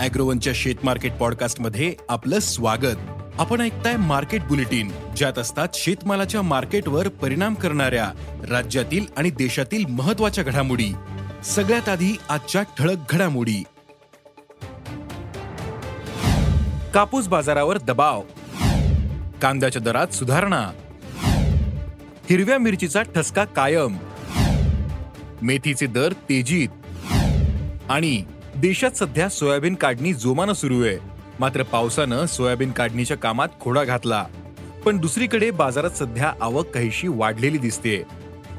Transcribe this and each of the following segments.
अॅग्रोवनच्या शेत मार्केट पॉडकास्टमध्ये आपलं स्वागत. आपण ऐकताय मार्केट बुलेटिन ज्यात असतात शेतमालाच्या मार्केटवर परिणाम करणाऱ्या राज्यातील आणि देशातील महत्त्वाच्या घडामोडी. सगळ्यात आधी आजच्या ठळक घडामोडी. कापूस बाजारावर दबाव. कांद्याच्या दरात सुधारणा. हिरव्या मिरचीचा ठसका कायम. मेथीचे दर तेजीत. आणि देशात सध्या सोयाबीन काढणी जोमानं सुरू आहे. मात्र पावसानं सोयाबीन काढणीच्या कामात खोडा घातला. पण दुसरीकडे बाजारात सध्या आवक काहीशी वाढलेली दिसते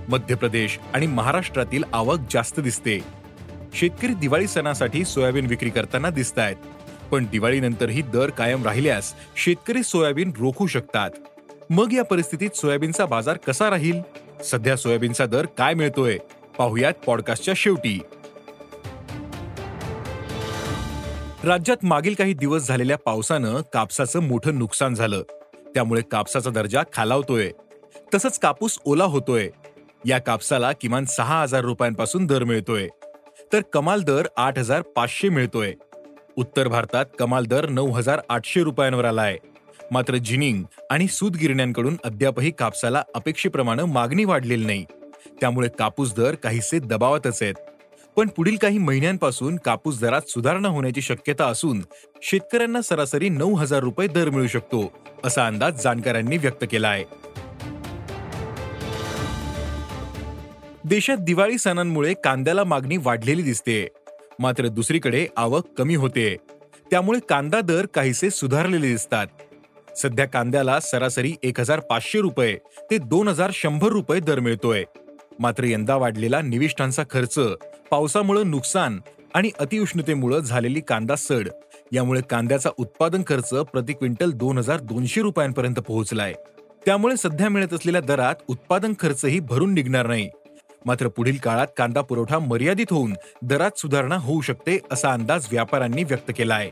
मध्य प्रदेश आणि महाराष्ट्रातील आवक जास्त दिसते. शेतकरी दिवाळी सणासाठी सोयाबीन विक्री करताना दिसत आहेत पण दिवाळीनंतरही दर कायम राहिल्यास शेतकरी सोयाबीन रोखू शकतात. मग या परिस्थितीत सोयाबीनचा बाजार कसा राहील? सध्या सोयाबीनचा दर काय मिळतोय? पाहुयात पॉडकास्टच्या शेवटी. राज्यात मागील काही दिवस झालेल्या पावसानं कापसाचं मोठं नुकसान झालं. त्यामुळे कापसाचा दर्जा खालावतोय. तसंच कापूस ओला होतोय. या कापसाला किमान सहा हजार रुपयांपासून दर मिळतोय. तर कमाल दर आठ हजार पाचशे मिळतोय. उत्तर भारतात कमाल दर नऊ हजार आठशे रुपयांवर आलाय. मात्र जिनिंग आणि सूत गिरण्यांकडून अद्यापही कापसाला अपेक्षेप्रमाणे मागणी वाढलेली नाही. त्यामुळे कापूस दर काहीसे दबावातच आहेत. पण पुढील काही महिन्यांपासून कापूस दरात सुधारणा होण्याची शक्यता असून शेतकऱ्यांना सरासरी नऊ हजार रुपये दर मिळू शकतो असा अंदाज जाणकारांनी व्यक्त केला आहे देशात दिवाळी सणांमुळे कांद्याला मागणी वाढलेली दिसते. मात्र दुसरीकडे आवक कमी होते. त्यामुळे कांदा दर काहीसे सुधारलेले दिसतात. सध्या कांद्याला सरासरी एक हजार पाचशे रुपये ते दोन हजार शंभर रुपये दर मिळतोय. मात्र यंदा वाढलेला निविष्ठांचा खर्च पावसामुळे नुकसान आणि अतिउष्णतेमुळे झालेली कांदा सड. यामुळे कांद्याचा उत्पादन खर्च प्रति क्विंटल दोन हजार दोनशे रुपयांपर्यंत पोहोचलाय. त्यामुळे सध्या मिळत असलेल्या दरात उत्पादन खर्चही भरून निघणार नाही. मात्र पुढील काळात कांदा पुरवठा मर्यादित होऊन दरात सुधारणा होऊ शकते असा अंदाज व्यापाऱ्यांनी व्यक्त केला आहे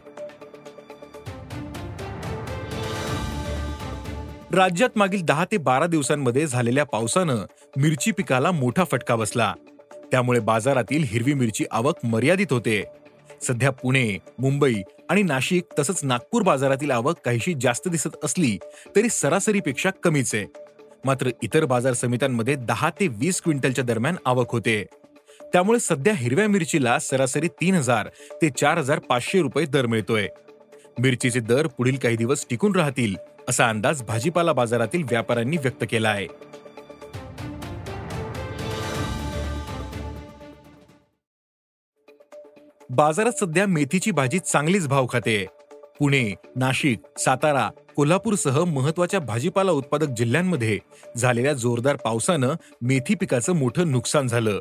राज्यात मागील दहा ते बारा दिवसांमध्ये झालेल्या पावसानं मिरची पिकाला मोठा फटका बसला. त्यामुळे बाजारातील हिरवी मिरची आवक मर्यादित होते. सध्या पुणे मुंबई आणि नाशिक तसंच नागपूर बाजारातील आवक काहीशी जास्त दिसत असली तरी सरासरीपेक्षा कमीच आहे. मात्र इतर बाजार समित्यांमध्ये दहा ते वीस क्विंटलच्या दरम्यान आवक होते. त्यामुळे सध्या हिरव्या मिरचीला सरासरी तीन हजार ते चार हजार पाचशे रुपये दर मिळतोय. मिरचीचे दर पुढील काही दिवस टिकून राहतील असा अंदाज भाजीपाला बाजारातील व्यापाऱ्यांनी व्यक्त केला आहे. बाजारात सध्या मेथीची भाजी चांगलीच भाव खाते. पुणे नाशिक सातारा कोल्हापूरसह महत्त्वाच्या भाजीपाला उत्पादक जिल्ह्यांमध्ये झालेल्या जोरदार पावसानं मेथी पिकाचं मोठं नुकसान झालं.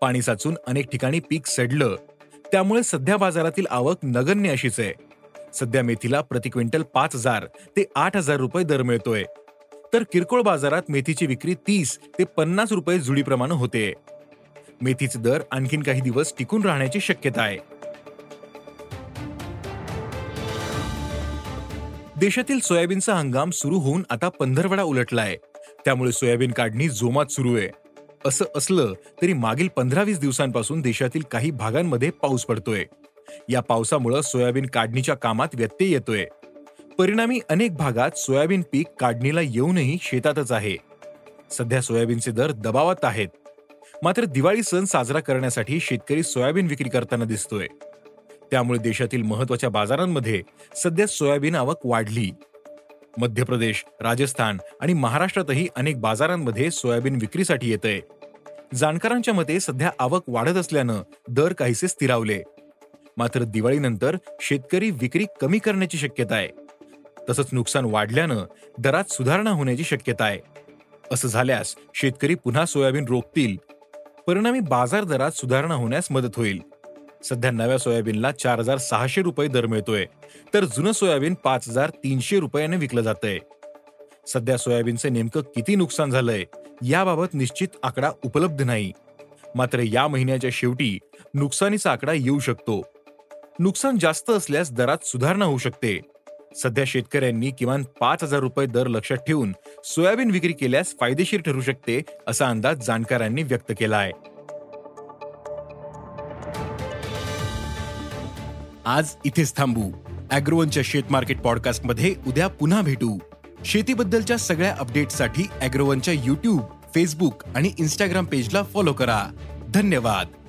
पाणी साचून अनेक ठिकाणी पीक सडलं. त्यामुळे सध्या बाजारातील आवक नगण्य अशीच आहे. सध्या मेथीला प्रति क्विंटल पाच हजार ते आठ हजार रुपये दर मिळतोय. तर किरकोळ बाजारात मेथीची विक्री तीस ते पन्नास रुपये जुडीप्रमाणे होते. मेथीचे दर आणखीन काही दिवस टिकून राहण्याची शक्यता आहे. देशातील सोयाबीनचा हंगाम सुरू होऊन आता पंधरवडा उलटलाय. त्यामुळे सोयाबीन काढणी जोमात सुरू आहे. असं असलं तरी मागील पंधरा वीस दिवसांपासून देशातील काही भागांमध्ये पाऊस पडतोय. या पावसामुळे सोयाबीन काढणीच्या कामात व्यत्यय येतोय. परिणामी अनेक भागात सोयाबीन पीक काढणीला येऊनही शेतातच आहे. सध्या सोयाबीनचे दर दबावात आहेत. मात्र दिवाळी सण साजरा करण्यासाठी शेतकरी सोयाबीन विक्री करताना दिसतोय. त्यामुळे देशातील महत्त्वाच्या बाजारांमध्ये सध्या सोयाबीन आवक वाढली. मध्य प्रदेश राजस्थान आणि महाराष्ट्रातही अनेक बाजारांमध्ये सोयाबीन विक्रीसाठी येत आहे जाणकारांच्या मते सध्या आवक वाढत असल्यानं दर काहीसे स्थिरावले. मात्र दिवाळीनंतर शेतकरी विक्री कमी करण्याची शक्यता आहे. तसंच नुकसान वाढल्यानं दरात सुधारणा होण्याची शक्यता आहे. असं झाल्यास शेतकरी पुन्हा सोयाबीन रोखतील परिणामी बाजार दरात सुधारणा होण्यास मदत होईल. सध्या नव्या सोयाबीनला चार हजार सहाशे रुपये दर मिळतोय. तर जुनं सोयाबीन पाच हजार तीनशे रुपयाने विकलं जातंय. सध्या सोयाबीनचे नेमकं किती नुकसान झालंय याबाबत निश्चित आकडा उपलब्ध नाही. मात्र या महिन्याच्या शेवटी नुकसानीचा आकडा येऊ शकतो. नुकसान जास्त असल्यास दरात सुधारणा होऊ शकते. सध्या शेतकऱ्यांनी किमान पाच हजार रुपये दर लक्षात ठेवून सोयाबीन विक्री केल्यास फायदेशीर ठरू शकते असा अंदाज जाणकारांनी व्यक्त केला आहे. आज इथेच थांबू. अॅग्रोवनच्या शेत मार्केट पॉडकास्टमध्ये उद्या पुन्हा भेटू. शेतीबद्दलच्या सगळ्या अपडेटसाठी अॅग्रोवनच्या युट्यूब फेसबुक आणि इन्स्टाग्राम पेजला फॉलो करा. धन्यवाद.